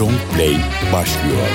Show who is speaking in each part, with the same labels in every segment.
Speaker 1: Long Play başlıyor.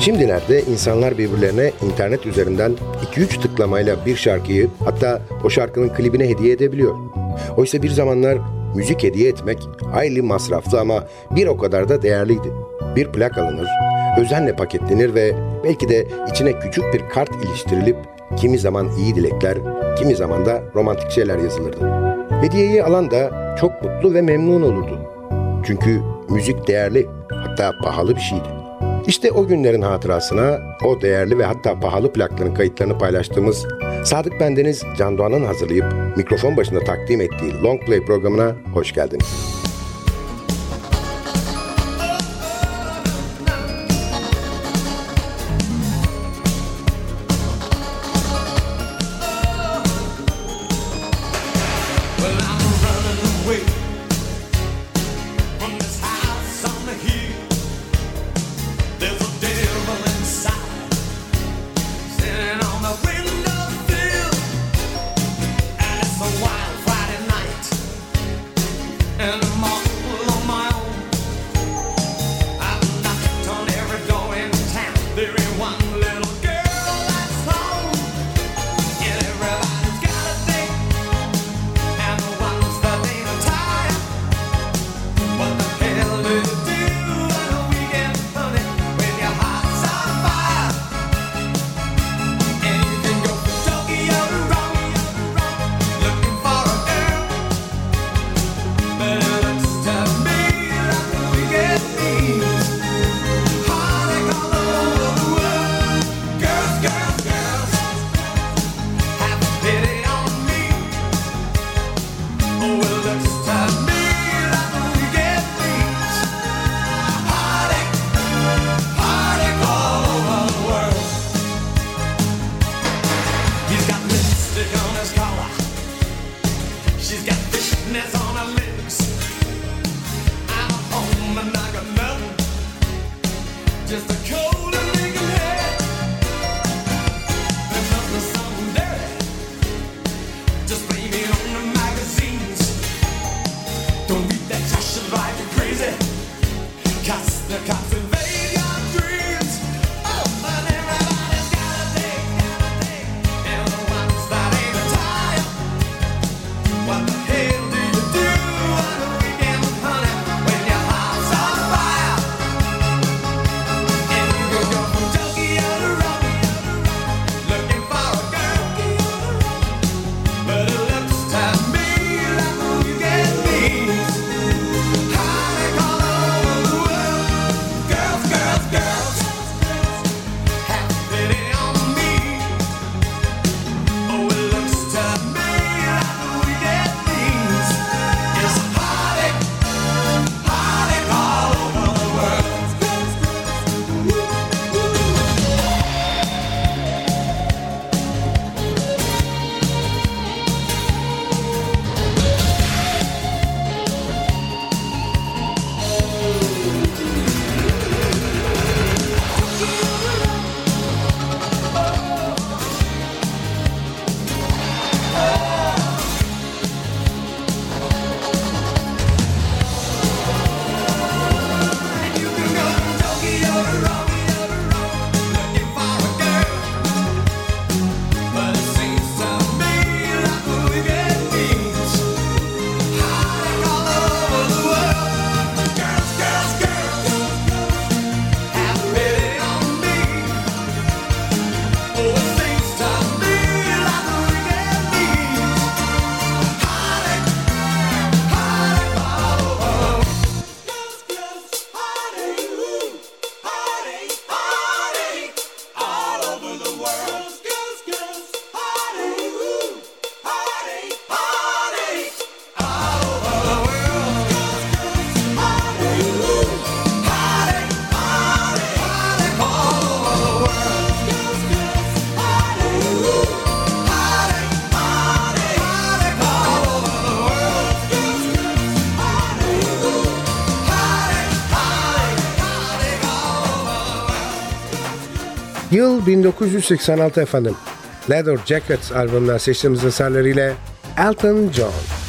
Speaker 2: Şimdilerde insanlar birbirlerine internet üzerinden 2-3 tıklamayla bir şarkıyı hatta o şarkının klibine hediye edebiliyor. Oysa bir zamanlar müzik hediye etmek hayli masraflı ama bir o kadar da değerliydi. Bir plak alınır, özenle paketlenir ve belki de içine küçük bir kart iliştirilip kimi zaman iyi dilekler, kimi zaman da romantik şeyler yazılırdı. Hediyeyi alan da çok mutlu ve memnun olurdu. Çünkü müzik değerli, hatta pahalı bir şeydi. İşte o günlerin hatırasına o değerli ve hatta pahalı plakların kayıtlarını paylaştığımız Sadık Bendeniz Can Doğan'ın hazırlayıp mikrofon başında takdim ettiği Long Play programına hoş geldiniz. Yıl 1986 efendim. Leather Jackets albümünden seçtiğimiz eserleriyle Elton John.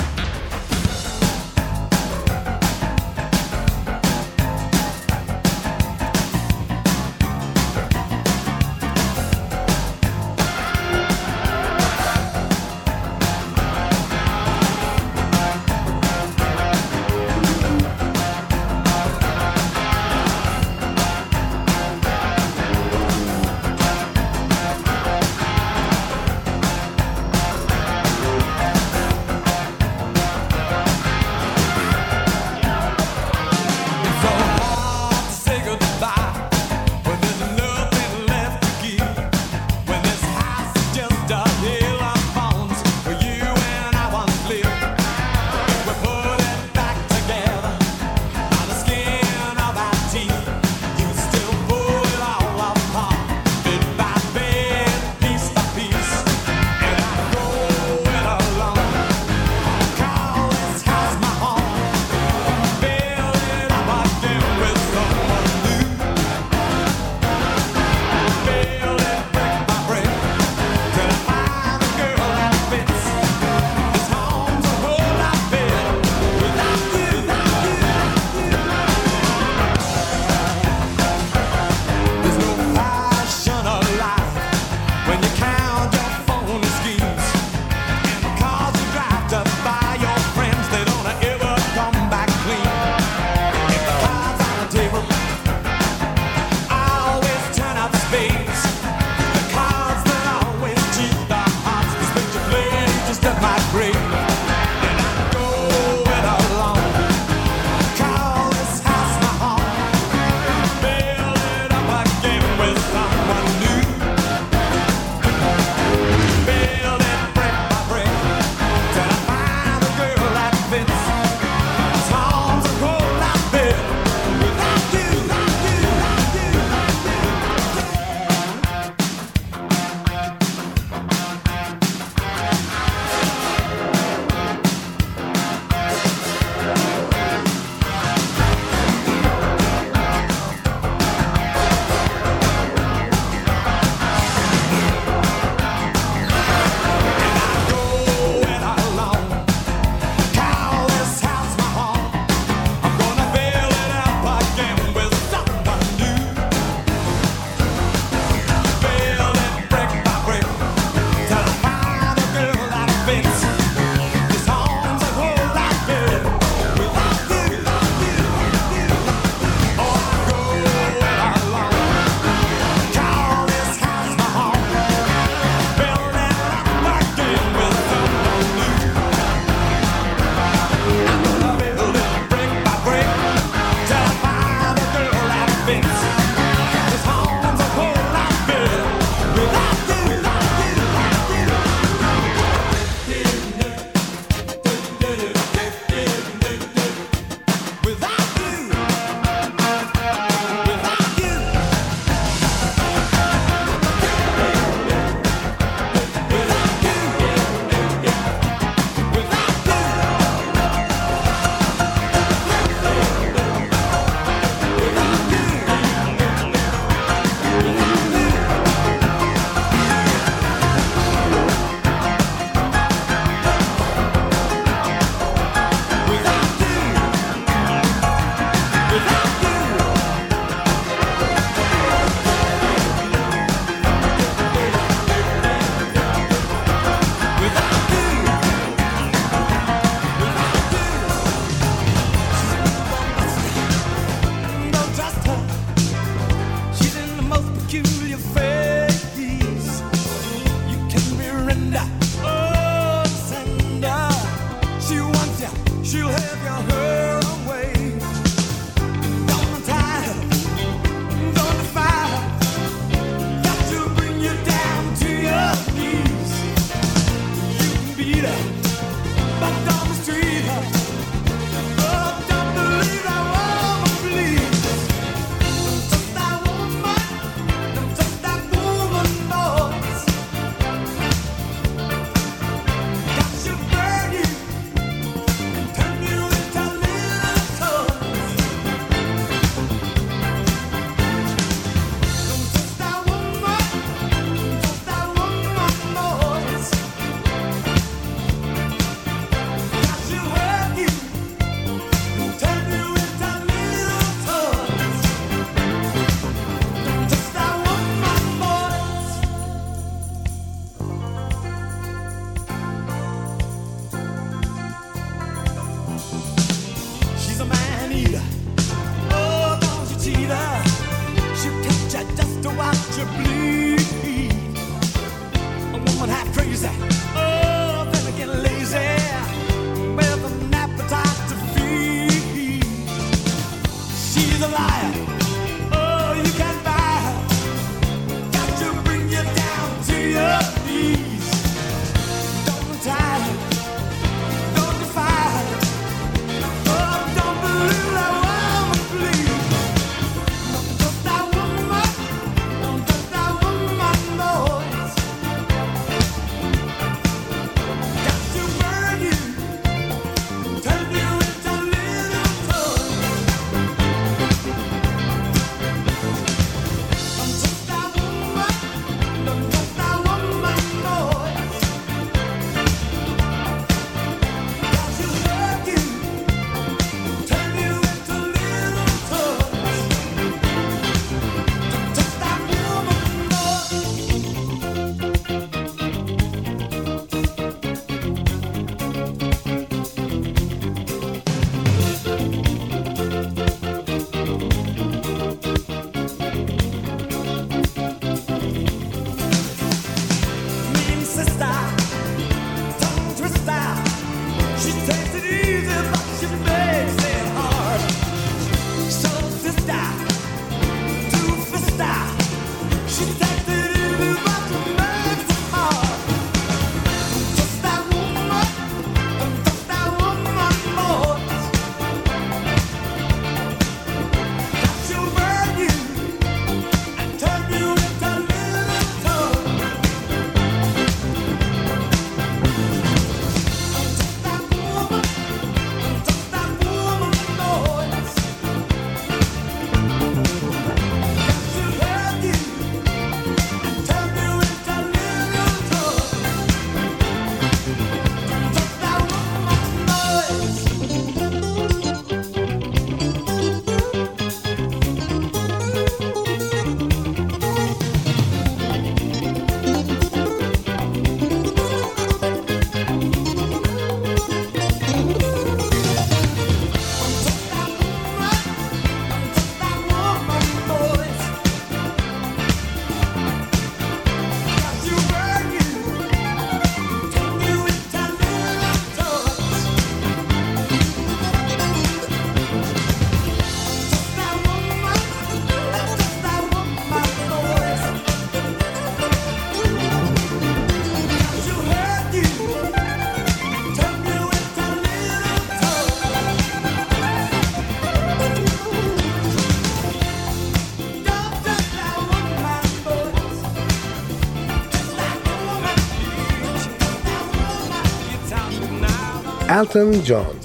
Speaker 2: Elton John.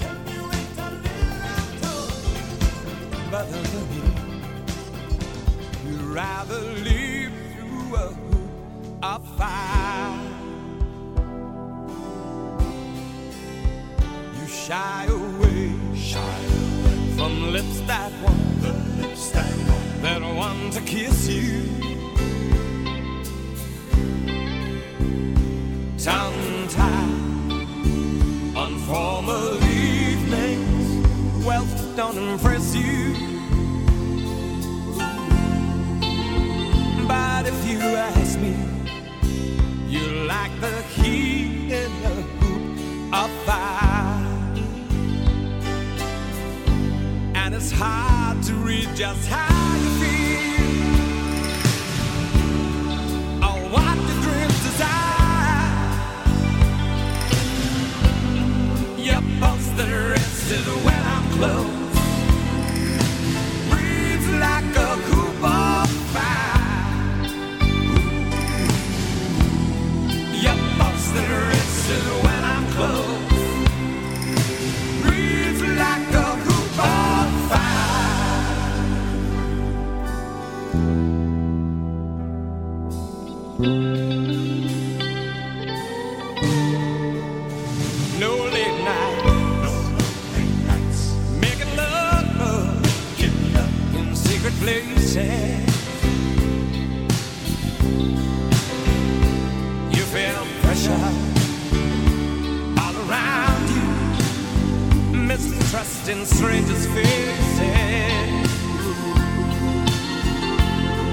Speaker 1: In strangers' faces.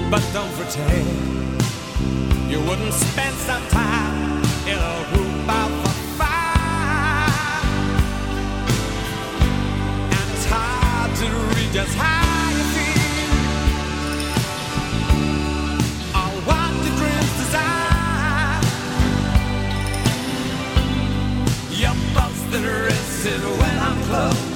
Speaker 1: But don't pretend you wouldn't spend some time in a room of fire. And it's hard to read just how you feel. Or what dreams desire. Your that rested when I'm close.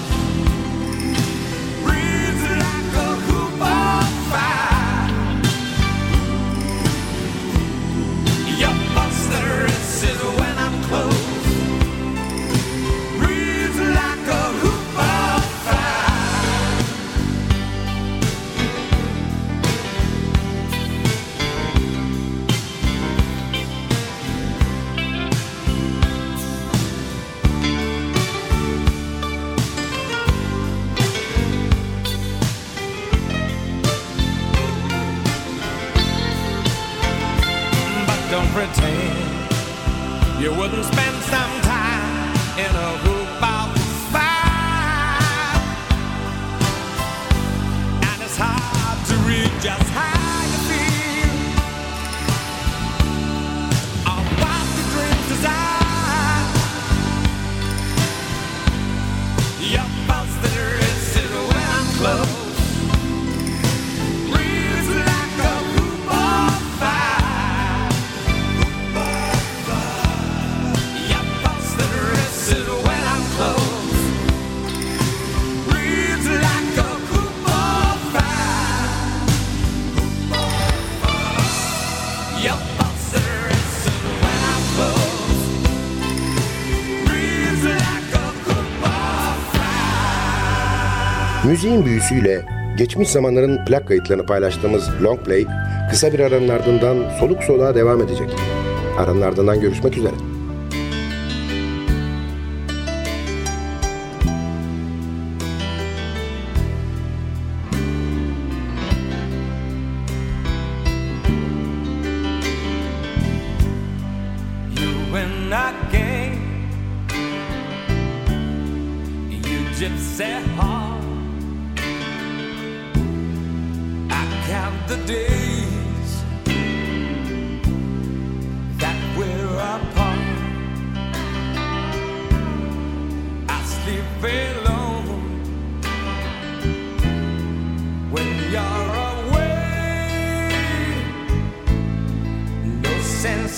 Speaker 2: Müziğin büyüsüyle geçmiş zamanların plak kayıtlarını paylaştığımız Long Play kısa bir aranın ardından soluk soluğa devam edecek. Aranın ardından görüşmek üzere.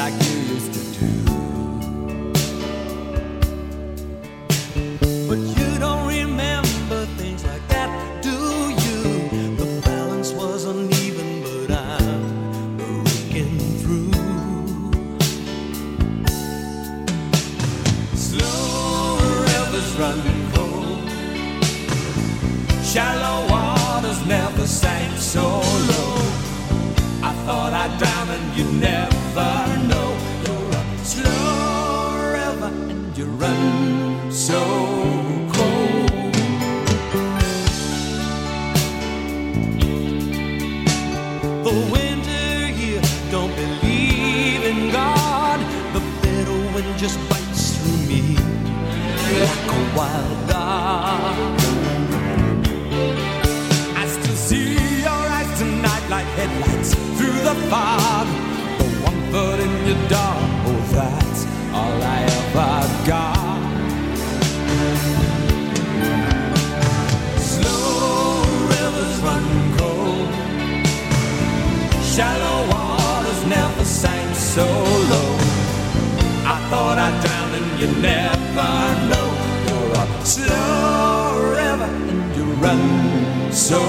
Speaker 2: like you used to do. run so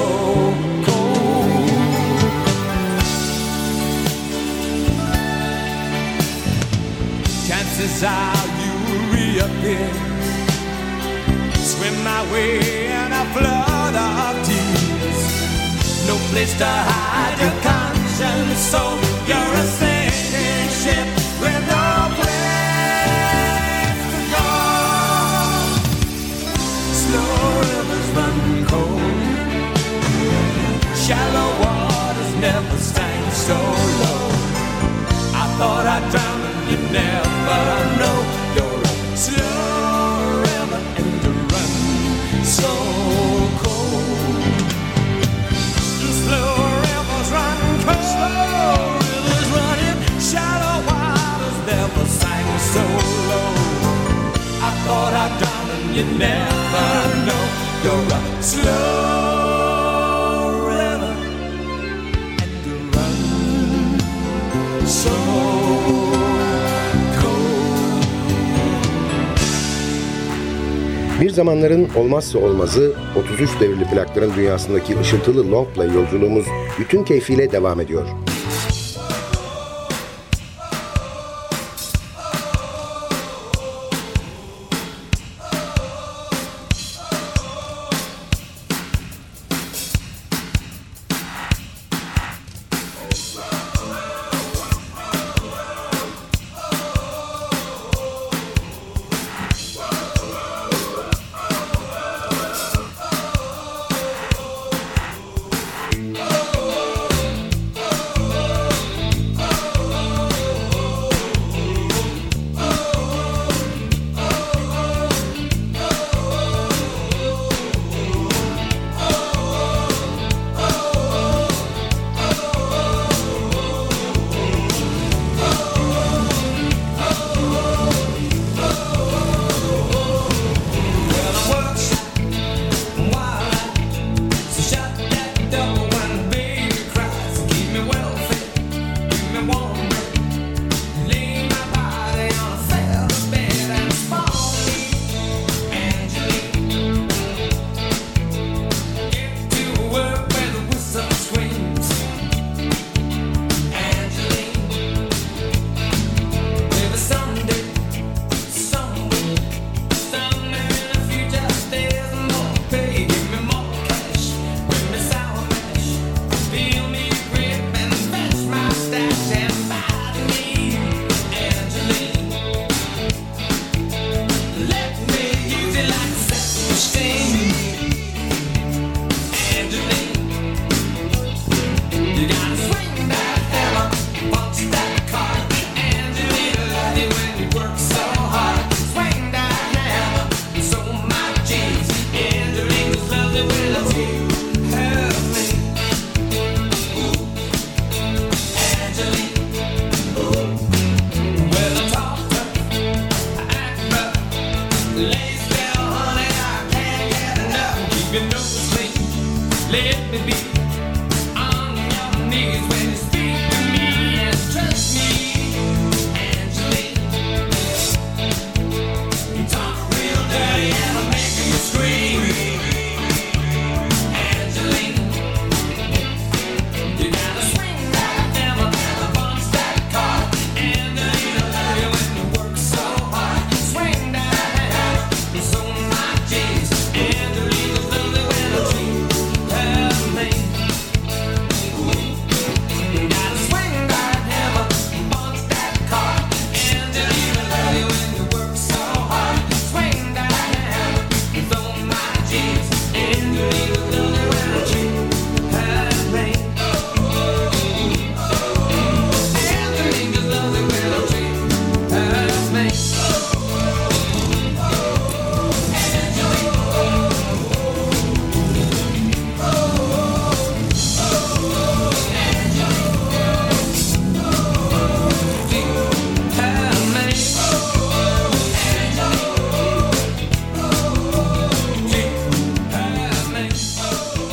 Speaker 1: cold. Chances are you will reappear. Swim my way in a flood of tears. No place to hide your conscience, so you're a saint. you never know you're a slow river and you run so Bir zamanların olmazsa olmazı 33 devirli plakların dünyasındaki ışıltılı Long'la yolculuğumuz bütün keyfiyle devam ediyor.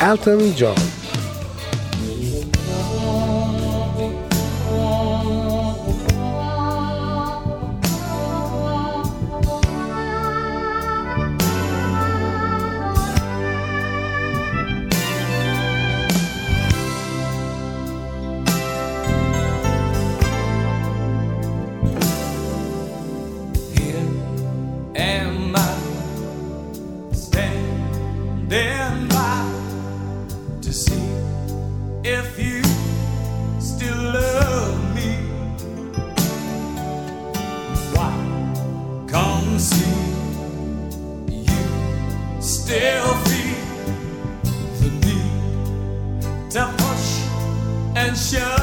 Speaker 1: Elton John. Emotions can deceive you.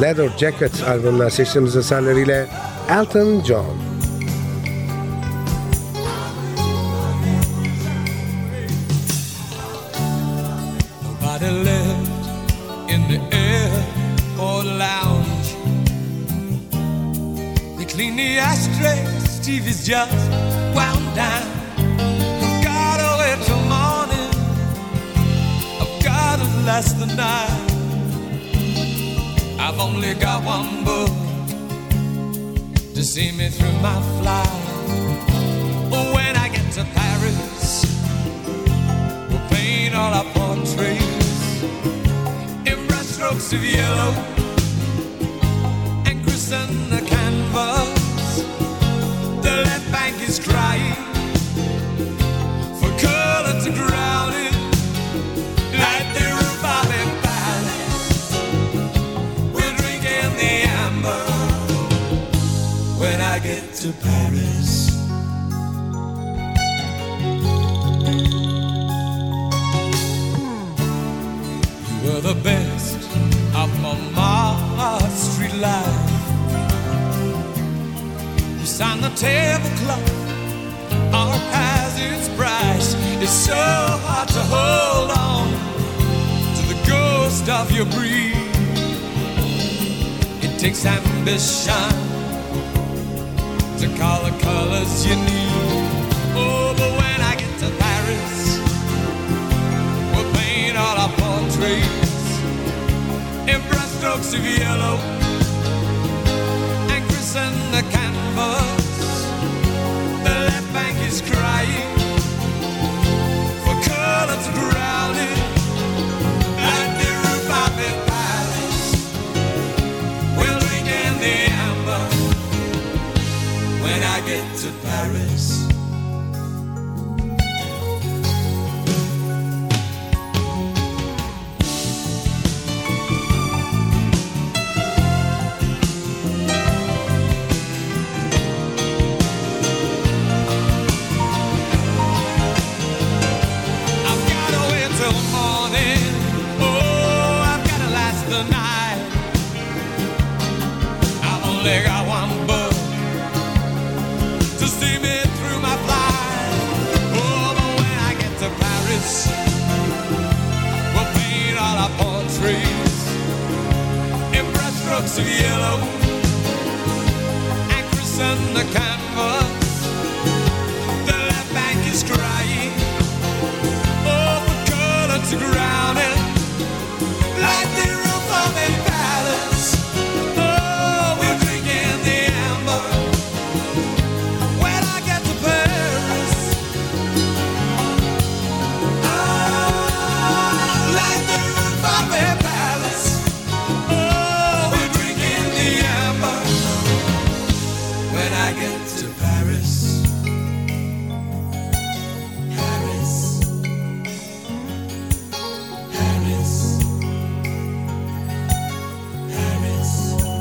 Speaker 2: Leather Jackets albümünden seçtiğimiz eserleriyle Elton John.
Speaker 1: Clean the ashtrays, TV's just wound down. I've gotta morning. I've gotta last the night. Only got one book to see me through my flight. When I get to Paris. We'll paint all our portraits in brushstrokes of yellow and christen the canvas. The left bank is crying to Paris. You were the best of my street life. You signed the tablecloth, art has its price. It's so hard to hold on to the ghost of your breed. It takes ambition to call the colors you need. Oh, but when I get to Paris, we'll paint all our portraits in brushstrokes of yellow and christen the canvas. The left bank is crying only got one book to see me through my flight. Oh, but when I get to Paris, we'll paint all our portraits in brushstrokes of yellow and christen the.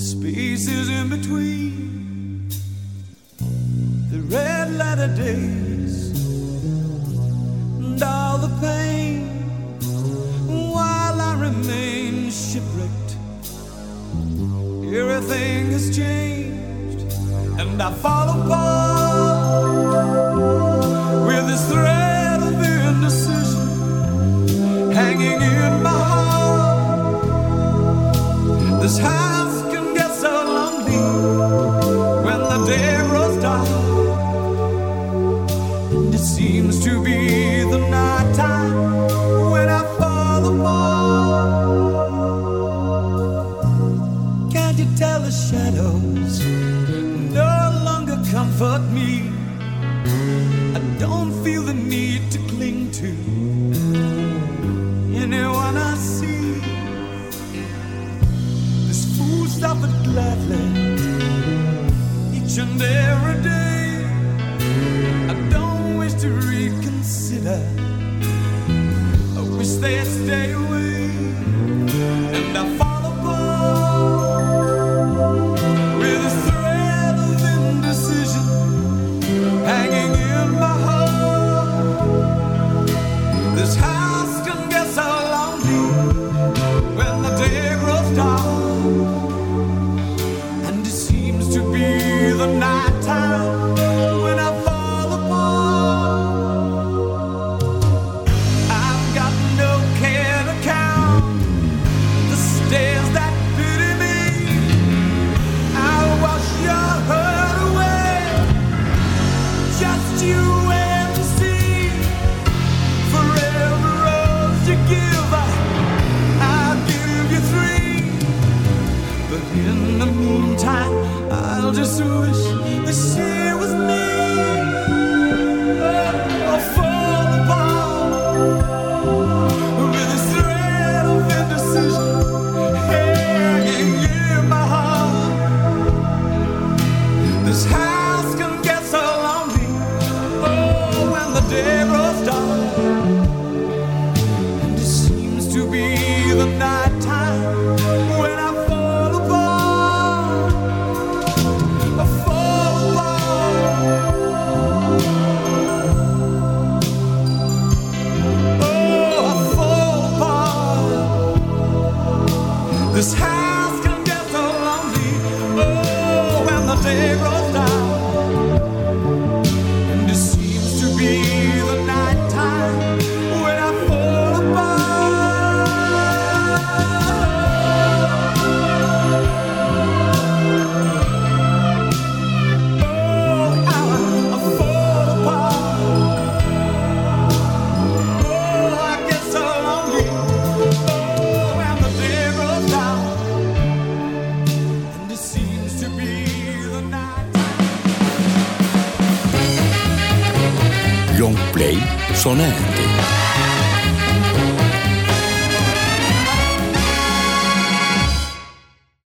Speaker 1: spaces in between? The red letter days and all the pain while I remain shipwrecked. Everything has changed and I fall apart with this thread of indecision hanging in my heart. This house Can't you tell the shadows no longer comfort me? I don't feel the need to cling to anyone I see. This fool suffered gladly each and every day. I don't wish to reconsider. I wish they'd stay away,